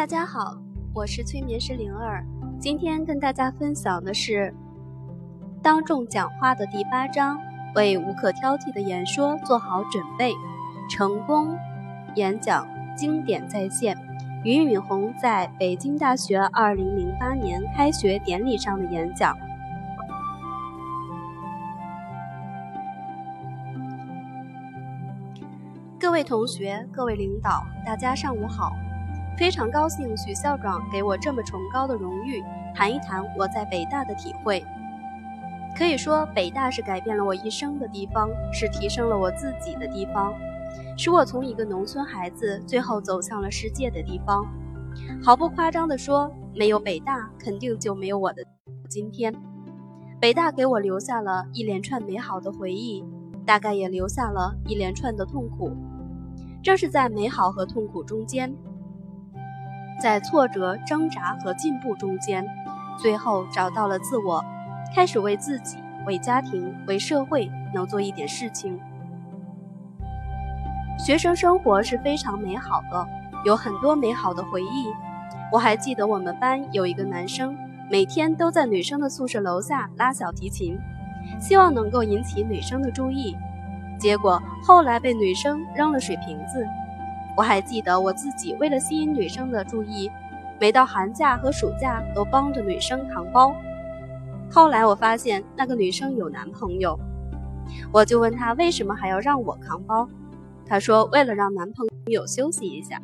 大家好，我是催眠师灵儿。今天跟大家分享的是当众讲话的第八章，为无可挑剔的演说做好准备。成功演讲经典再现，俞敏洪在北京大学2008年开学典礼上的演讲。各位同学，各位领导，大家上午好。非常高兴许校长给我这么崇高的荣誉，谈一谈我在北大的体会。可以说，北大是改变了我一生的地方，是提升了我自己的地方，使我从一个农村孩子最后走向了世界的地方。毫不夸张地说，没有北大，肯定就没有我的今天。北大给我留下了一连串美好的回忆，大概也留下了一连串的痛苦。正是在美好和痛苦中间。在挫折、挣扎和进步中间，最后找到了自我，开始为自己、为家庭、为社会能做一点事情。学生生活是非常美好的，有很多美好的回忆。我还记得我们班有一个男生，每天都在女生的宿舍楼下拉小提琴，希望能够引起女生的注意，结果后来被女生扔了水瓶子。我还记得我自己为了吸引女生的注意，每到寒假和暑假都帮着女生扛包。后来我发现那个女生有男朋友，我就问她为什么还要让我扛包，她说为了让男朋友休息一下。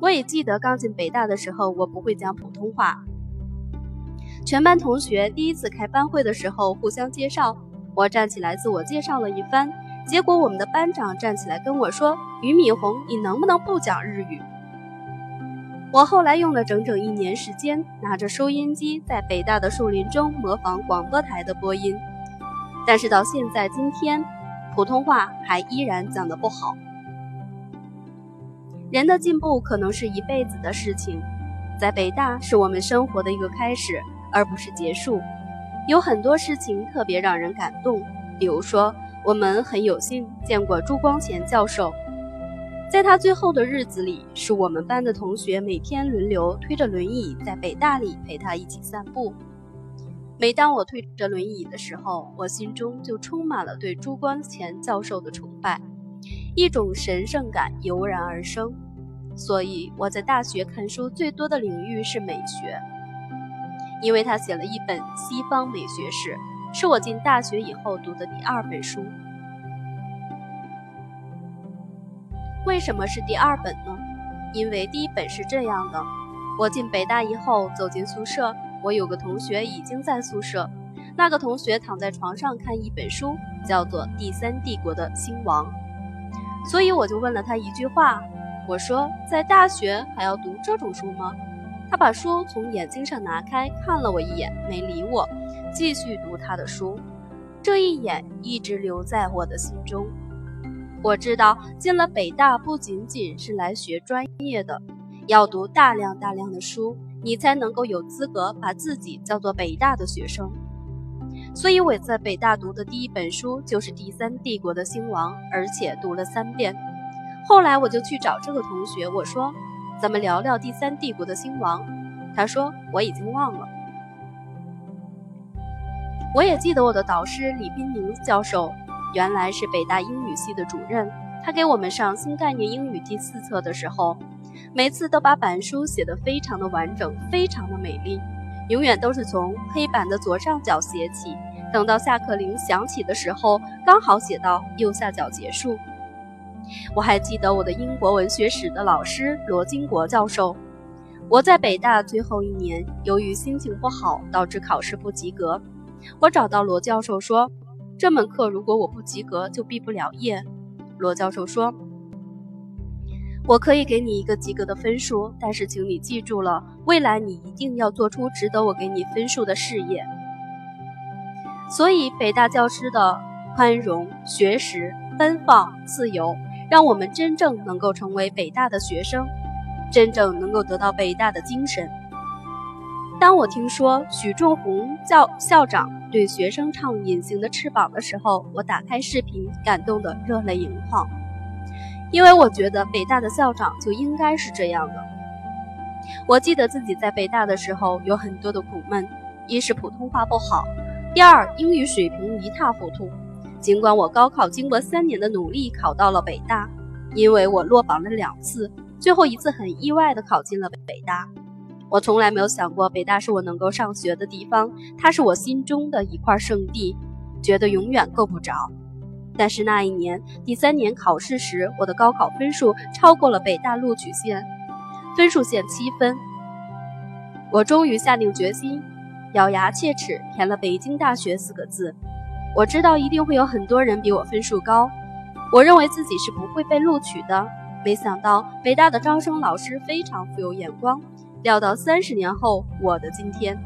我也记得刚进北大的时候，我不会讲普通话，全班同学第一次开班会的时候互相介绍，我站起来自我介绍了一番。结果我们的班长站起来跟我说：“俞敏洪，你能不能不讲日语？”我后来用了整整一年时间，拿着收音机在北大的树林中模仿广播台的播音，但是到现在今天，普通话还依然讲得不好。人的进步可能是一辈子的事情，在北大是我们生活的一个开始，而不是结束。有很多事情特别让人感动，比如说。我们很有幸见过朱光潜教授，在他最后的日子里，是我们班的同学每天轮流推着轮椅在北大里陪他一起散步。每当我推着轮椅的时候，我心中就充满了对朱光潜教授的崇拜，一种神圣感油然而生。所以我在大学看书最多的领域是美学，因为他写了一本《西方美学史》。是我进大学以后读的第二本书。为什么是第二本呢？因为第一本是这样的：我进北大以后走进宿舍，我有个同学已经在宿舍。那个同学躺在床上看一本书，叫做《第三帝国的兴亡》。所以我就问了他一句话：我说，在大学还要读这种书吗？他把书从眼睛上拿开，看了我一眼，没理我。继续读他的书，这一眼一直留在我的心中。我知道进了北大不仅仅是来学专业的，要读大量大量的书，你才能够有资格把自己叫做北大的学生。所以我在北大读的第一本书就是《第三帝国的兴亡》，而且读了三遍。后来我就去找这个同学，我说：“咱们聊聊《第三帝国的兴亡》。”他说：“我已经忘了。”我也记得我的导师李斌宁教授，原来是北大英语系的主任。他给我们上新概念英语第四册的时候，每次都把板书写得非常的完整，非常的美丽，永远都是从黑板的左上角写起，等到下课铃响起的时候，刚好写到右下角结束。我还记得我的英国文学史的老师罗金国教授。我在北大最后一年，由于心情不好，导致考试不及格。我找到罗教授说：“这门课如果我不及格，就毕不了业。”罗教授说：“我可以给你一个及格的分数，但是请你记住了，未来你一定要做出值得我给你分数的事业。”所以，北大教师的宽容、学识、奔放、自由，让我们真正能够成为北大的学生，真正能够得到北大的精神。当我听说许仲宏教校长对学生唱《隐形的翅膀》的时候，我打开视频，感动得热泪盈眶，因为我觉得北大的校长就应该是这样的。我记得自己在北大的时候有很多的苦闷，一是普通话不好，第二英语水平一塌糊涂。尽管我高考经过三年的努力考到了北大，因为我落榜了两次，最后一次很意外的考进了北大。我从来没有想过北大是我能够上学的地方，它是我心中的一块圣地，觉得永远够不着。但是那一年第三年考试时，我的高考分数超过了北大录取线，分数线七分。我终于下定决心，咬牙切齿填了北京大学四个字。我知道一定会有很多人比我分数高，我认为自己是不会被录取的。没想到北大的招生老师非常富有眼光，料到三十年后我的今天。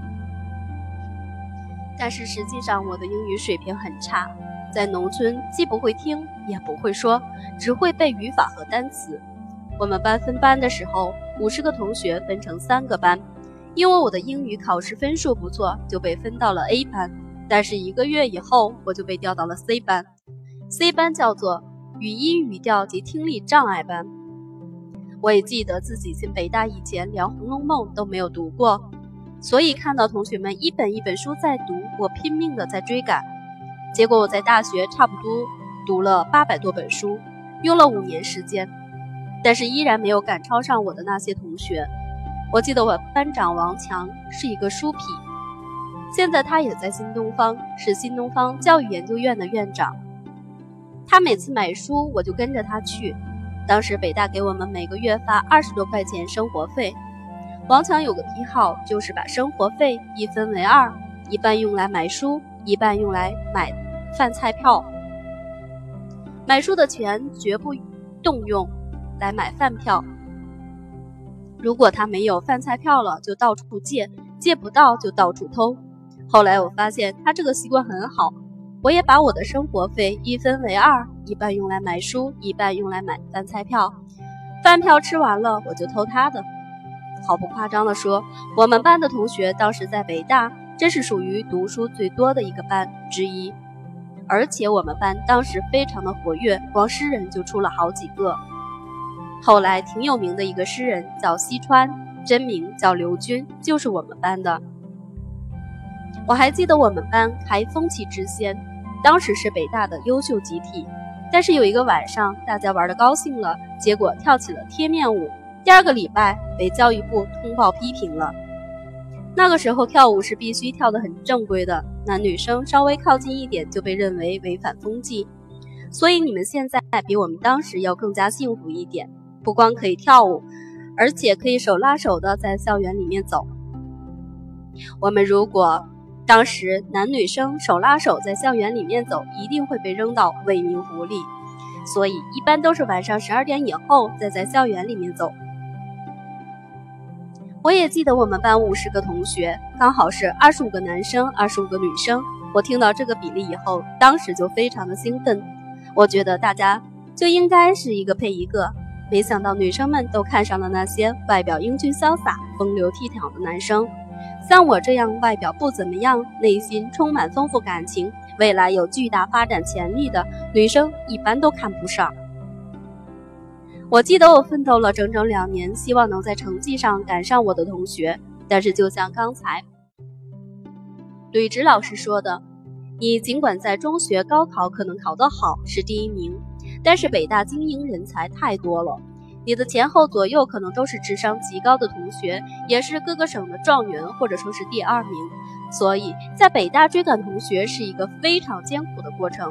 但是实际上我的英语水平很差。在农村，既不会听，也不会说，只会背语法和单词。我们班分班的时候，五十个同学分成三个班，因为我的英语考试分数不错，就被分到了 A 班。但是一个月以后，我就被调到了 C 班。C 班叫做语音语调及听力障碍班。我也记得自己进北大以前，连《红楼梦》都没有读过，所以看到同学们一本一本书在读，我拼命的在追赶。结果我在大学差不多读了八百多本书，用了五年时间，但是依然没有赶超上我的那些同学。我记得我班长王强是一个书痞，现在他也在新东方，是新东方教育研究院的院长。他每次买书，我就跟着他去。当时北大给我们每个月发二十多块钱生活费，王强有个癖好，就是把生活费一分为二，一半用来买书。一半用来买饭菜票，买书的钱绝不动用来买饭票。如果他没有饭菜票了，就到处借，借不到就到处偷。后来我发现他这个习惯很好，我也把我的生活费一分为二，一半用来买书，一半用来买饭菜票。饭票吃完了，我就偷他的。毫不夸张地说，我们班的同学当时在北大。真是属于读书最多的一个班之一，而且我们班当时非常的活跃，光诗人就出了好几个。后来挺有名的一个诗人叫西川，真名叫刘军，就是我们班的。我还记得我们班开风气之先，当时是北大的优秀集体，但是有一个晚上大家玩的高兴了，结果跳起了贴面舞，第二个礼拜被教育部通报批评了。那个时候跳舞是必须跳得很正规的，男女生稍微靠近一点就被认为违反风纪。所以你们现在比我们当时要更加幸福一点，不光可以跳舞，而且可以手拉手的在校园里面走。我们如果当时男女生手拉手在校园里面走，一定会被扔到未名湖里。所以一般都是晚上十二点以后再在校园里面走。我也记得我们班五十个同学，刚好是二十五个男生，二十五个女生。我听到这个比例以后，当时就非常的兴奋。我觉得大家就应该是一个配一个。没想到女生们都看上了那些外表英俊潇洒、风流倜傥的男生。像我这样外表不怎么样，内心充满丰富感情，未来有巨大发展潜力的女生，一般都看不上。我记得我奋斗了整整两年，希望能在成绩上赶上我的同学。但是，就像刚才吕植老师说的，你尽管在中学高考可能考得好，是第一名，但是北大精英人才太多了，你的前后左右可能都是智商极高的同学，也是各个省的状元或者说是第二名。所以在北大追赶同学是一个非常艰苦的过程。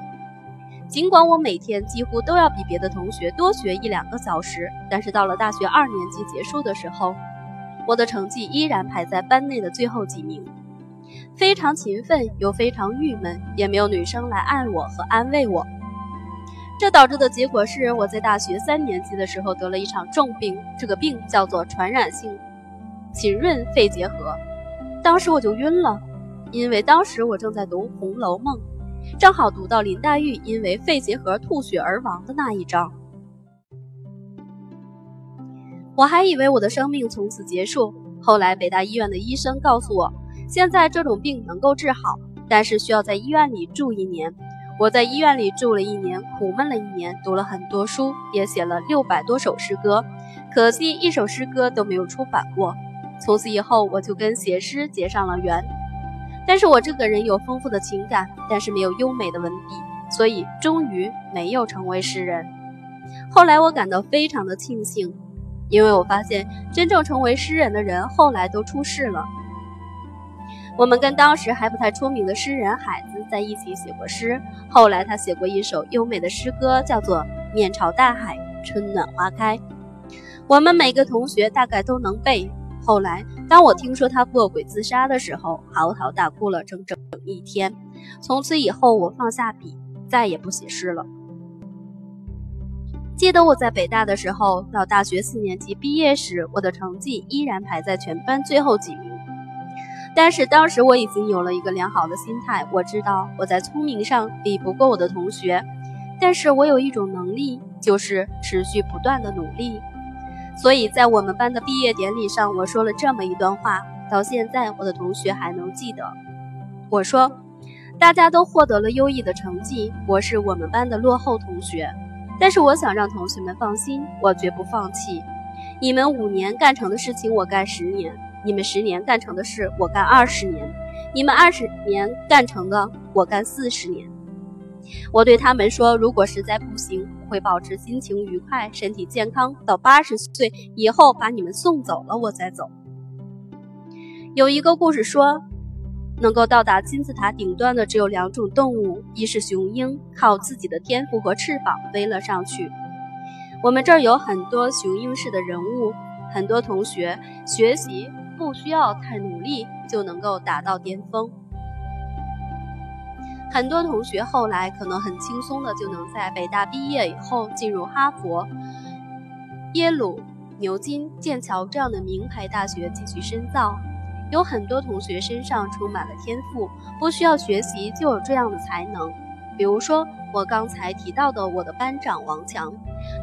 尽管我每天几乎都要比别的同学多学一两个小时，但是到了大学二年级结束的时候，我的成绩依然排在班内的最后几名。非常勤奋又非常郁闷，也没有女生来爱我和安慰我。这导致的结果是，我在大学三年级的时候得了一场重病，这个病叫做传染性浸润肺结核。当时我就晕了，因为当时我正在读《红楼梦》。正好读到林黛玉因为肺结核吐血而亡的那一章，我还以为我的生命从此结束。后来北大医院的医生告诉我，现在这种病能够治好，但是需要在医院里住一年。我在医院里住了一年，苦闷了一年，读了很多书，也写了六百多首诗歌。可惜一首诗歌都没有出版过。从此以后，我就跟写诗结上了缘。但是我这个人有丰富的情感，但是没有优美的文笔，所以终于没有成为诗人。后来我感到非常的庆幸，因为我发现真正成为诗人的人后来都出世了。我们跟当时还不太出名的诗人海子在一起写过诗，后来他写过一首优美的诗歌，叫做《面朝大海，春暖花开》，我们每个同学大概都能背。后来，当我听说他卧轨自杀的时候，嚎啕大哭了整整一天。从此以后，我放下笔，再也不写诗了。记得我在北大的时候，到大学四年级毕业时，我的成绩依然排在全班最后几名。但是当时我已经有了一个良好的心态，我知道我在聪明上比不过我的同学，但是我有一种能力，就是持续不断的努力。所以在我们班的毕业典礼上，我说了这么一段话，到现在我的同学还能记得。我说，大家都获得了优异的成绩，我是我们班的落后同学，但是我想让同学们放心，我绝不放弃。你们五年干成的事情，我干十年；你们十年干成的事，我干二十年；你们二十年干成的，我干四十年。我对他们说：“如果实在不行，我会保持心情愉快、身体健康，到八十岁以后把你们送走了，我再走。”有一个故事说，能够到达金字塔顶端的只有两种动物，一是雄鹰，靠自己的天赋和翅膀飞了上去。我们这儿有很多雄鹰式的人物，很多同学学习不需要太努力就能够达到巅峰。很多同学后来可能很轻松的就能在北大毕业以后进入哈佛、耶鲁、牛津、剑桥这样的名牌大学继续深造。有很多同学身上充满了天赋，不需要学习就有这样的才能。比如说我刚才提到的我的班长王强，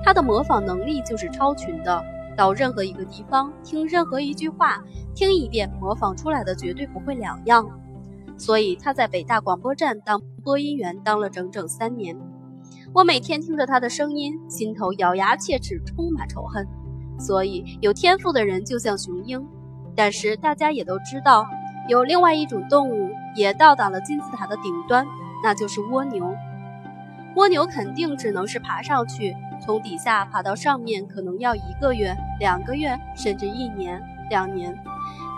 他的模仿能力就是超群的。到任何一个地方听任何一句话，听一遍模仿出来的绝对不会两样。所以他在北大广播站当播音员，当了整整三年。我每天听着他的声音，心头咬牙切齿，充满仇恨。所以有天赋的人就像雄鹰，但是大家也都知道，有另外一种动物也到达了金字塔的顶端，那就是蜗牛。蜗牛肯定只能是爬上去，从底下爬到上面可能要一个月、两个月，甚至一年、两年，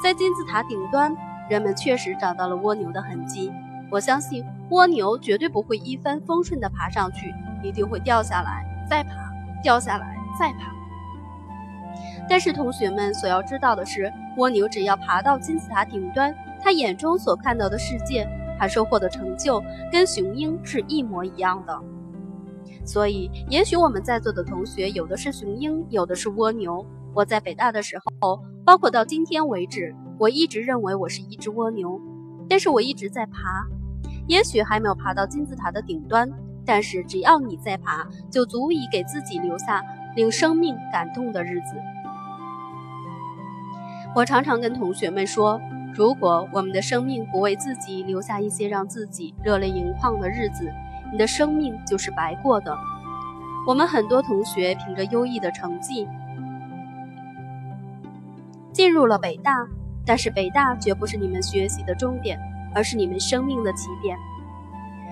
在金字塔顶端。人们确实找到了蜗牛的痕迹，我相信蜗牛绝对不会一帆风顺地爬上去，一定会掉下来再爬，掉下来再爬。但是同学们所要知道的是，蜗牛只要爬到金字塔顶端，它眼中所看到的世界，他收获的成就，跟雄鹰是一模一样的。所以，也许我们在座的同学有的是雄鹰，有的是蜗牛。我在北大的时候，包括到今天为止。我一直认为我是一只蜗牛，但是我一直在爬，也许还没有爬到金字塔的顶端，但是只要你在爬，就足以给自己留下令生命感动的日子。我常常跟同学们说，如果我们的生命不为自己留下一些让自己热泪盈眶的日子，你的生命就是白过的。我们很多同学凭着优异的成绩进入了北大。但是北大绝不是你们学习的终点，而是你们生命的起点。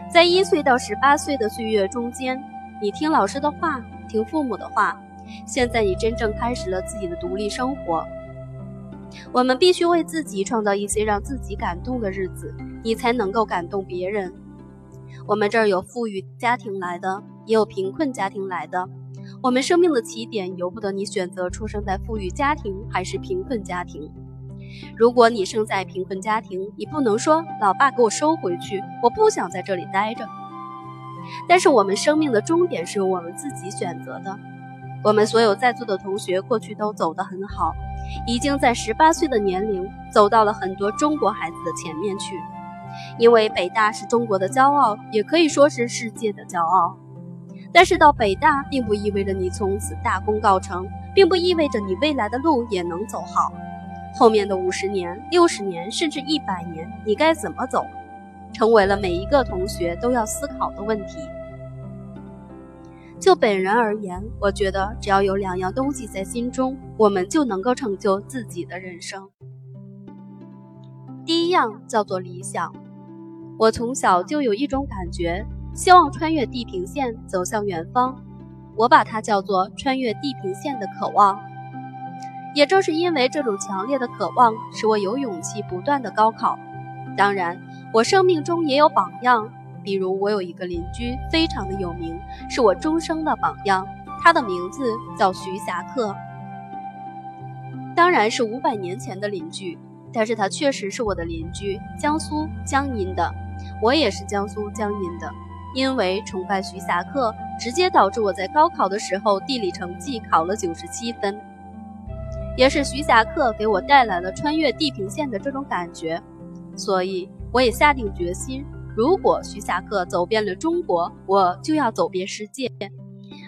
在一岁到十八岁的岁月中间，你听老师的话，听父母的话。现在你真正开始了自己的独立生活。我们必须为自己创造一些让自己感动的日子，你才能够感动别人。我们这儿有富裕家庭来的，也有贫困家庭来的。我们生命的起点由不得你选择出生在富裕家庭还是贫困家庭。如果你生在贫困家庭，你不能说“老爸给我收回去，我不想在这里待着”。但是我们生命的终点是由我们自己选择的。我们所有在座的同学过去都走得很好，已经在十八岁的年龄走到了很多中国孩子的前面去。因为北大是中国的骄傲，也可以说是世界的骄傲。但是到北大并不意味着你从此大功告成，并不意味着你未来的路也能走好。后面的五十年、六十年，甚至一百年，你该怎么走，成为了每一个同学都要思考的问题。就本人而言，我觉得只要有两样东西在心中，我们就能够成就自己的人生。第一样叫做理想。我从小就有一种感觉，希望穿越地平线走向远方。我把它叫做穿越地平线的渴望。也正是因为这种强烈的渴望，使我有勇气不断的高考。当然，我生命中也有榜样。比如，我有一个邻居，非常的有名，是我终生的榜样。他的名字叫徐霞客，当然是五百年前的邻居，但是他确实是我的邻居，江苏江阴的，我也是江苏江阴的。因为崇拜徐霞客，直接导致我在高考的时候地理成绩考了九十七分，也是徐霞客给我带来了穿越地平线的这种感觉，所以我也下定决心。如果徐霞客走遍了中国，我就要走遍世界。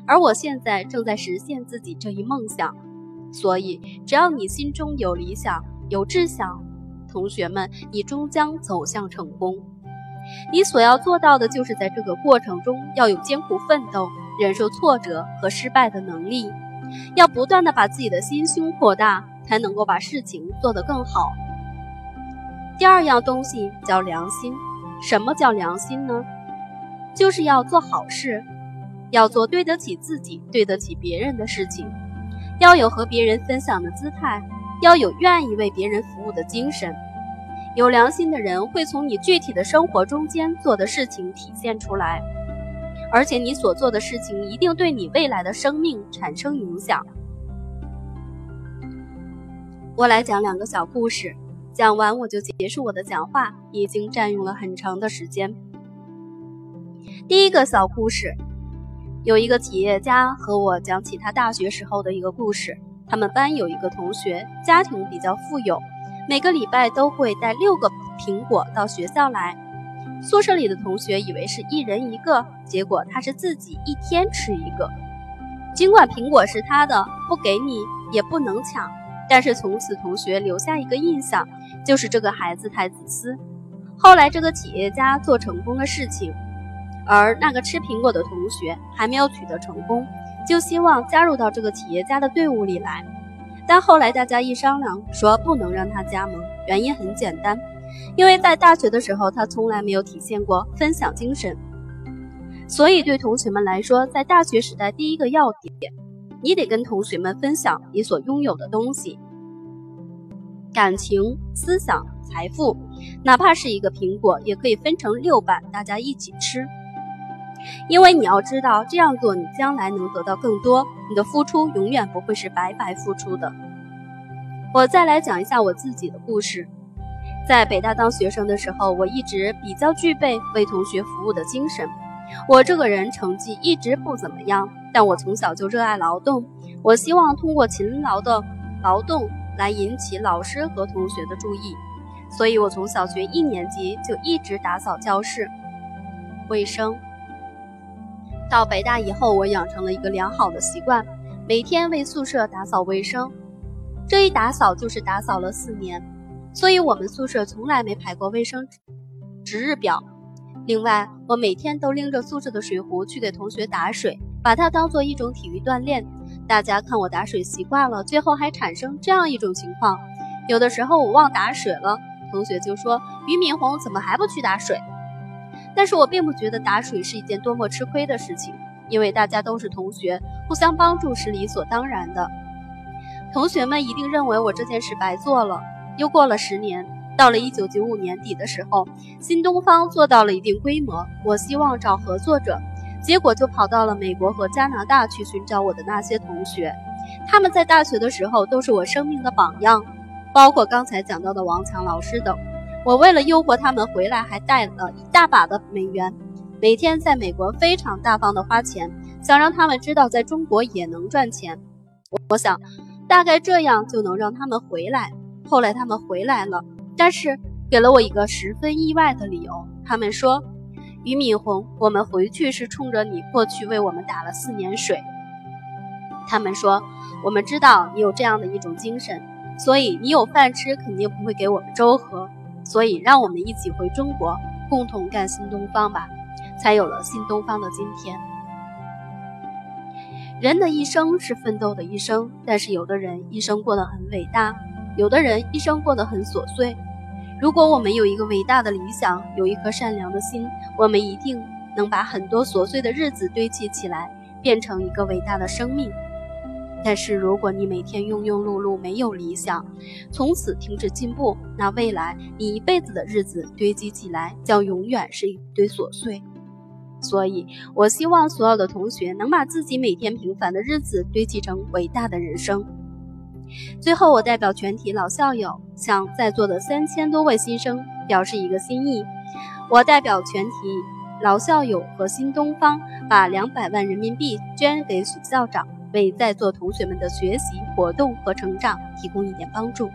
而我现在正在实现自己这一梦想。所以，只要你心中有理想、有志向，同学们，你终将走向成功。你所要做到的就是在这个过程中要有艰苦奋斗、忍受挫折和失败的能力，要不断的把自己的心胸扩大，才能够把事情做得更好。第二样东西叫良心。什么叫良心呢？就是要做好事，要做对得起自己、对得起别人的事情，要有和别人分享的姿态，要有愿意为别人服务的精神。有良心的人会从你具体的生活中间做的事情体现出来，而且你所做的事情一定对你未来的生命产生影响。我来讲两个小故事。讲完我就结束我的讲话，已经占用了很长的时间。第一个小故事，有一个企业家和我讲起他大学时候的一个故事。他们班有一个同学，家庭比较富有，每个礼拜都会带六个苹果到学校来。宿舍里的同学以为是一人一个，结果他是自己一天吃一个。尽管苹果是他的，不给你也不能抢。但是从此，同学留下一个印象，就是这个孩子太自私。后来，这个企业家做成功的事情，而那个吃苹果的同学还没有取得成功，就希望加入到这个企业家的队伍里来。但后来大家一商量，说不能让他加盟。原因很简单，因为在大学的时候，他从来没有体现过分享精神。所以，对同学们来说，在大学时代，第一个要点。你得跟同学们分享你所拥有的东西，感情、思想、财富，哪怕是一个苹果，也可以分成六瓣，大家一起吃。因为你要知道，这样做你将来能得到更多，你的付出永远不会是白白付出的。我再来讲一下我自己的故事，在北大当学生的时候，我一直比较具备为同学服务的精神。我这个人成绩一直不怎么样。但我从小就热爱劳动，我希望通过勤劳的劳动来引起老师和同学的注意，所以我从小学一年级就一直打扫教室、卫生。到北大以后，我养成了一个良好的习惯，每天为宿舍打扫卫生。这一打扫就是打扫了四年，所以我们宿舍从来没排过卫生值日表。另外，我每天都拎着宿舍的水壶去给同学打水。把它当做一种体育锻炼，大家看我打水习惯了，最后还产生这样一种情况：有的时候我忘打水了，同学就说俞敏洪怎么还不去打水？但是我并不觉得打水是一件多么吃亏的事情，因为大家都是同学，互相帮助是理所当然的。同学们一定认为我这件事白做了。又过了十年，到了一九九五年底的时候，新东方做到了一定规模，我希望找合作者。结果就跑到了美国和加拿大去寻找我的那些同学，他们在大学的时候都是我生命的榜样，包括刚才讲到的王强老师等。我为了诱惑他们回来，还带了一大把的美元，每天在美国非常大方的花钱，想让他们知道在中国也能赚钱。我想，大概这样就能让他们回来。后来他们回来了，但是给了我一个十分意外的理由，他们说。俞敏洪，我们回去是冲着你过去为我们打了四年水。他们说，我们知道你有这样的一种精神，所以你有饭吃，肯定不会给我们粥喝。所以，让我们一起回中国，共同干新东方吧，才有了新东方的今天。人的一生是奋斗的一生，但是有的人一生过得很伟大，有的人一生过得很琐碎。如果我们有一个伟大的理想，有一颗善良的心，我们一定能把很多琐碎的日子堆砌起来，变成一个伟大的生命。但是如果你每天庸庸碌碌，没有理想，从此停止进步，那未来你一辈子的日子堆积起来，将永远是一堆琐碎。所以，我希望所有的同学能把自己每天平凡的日子堆砌成伟大的人生。最后，我代表全体老校友向在座的三千多位新生表示一个心意：我代表全体老校友和新东方，把两百万人民币捐给许校长，为在座同学们的学习、活动和成长提供一点帮助。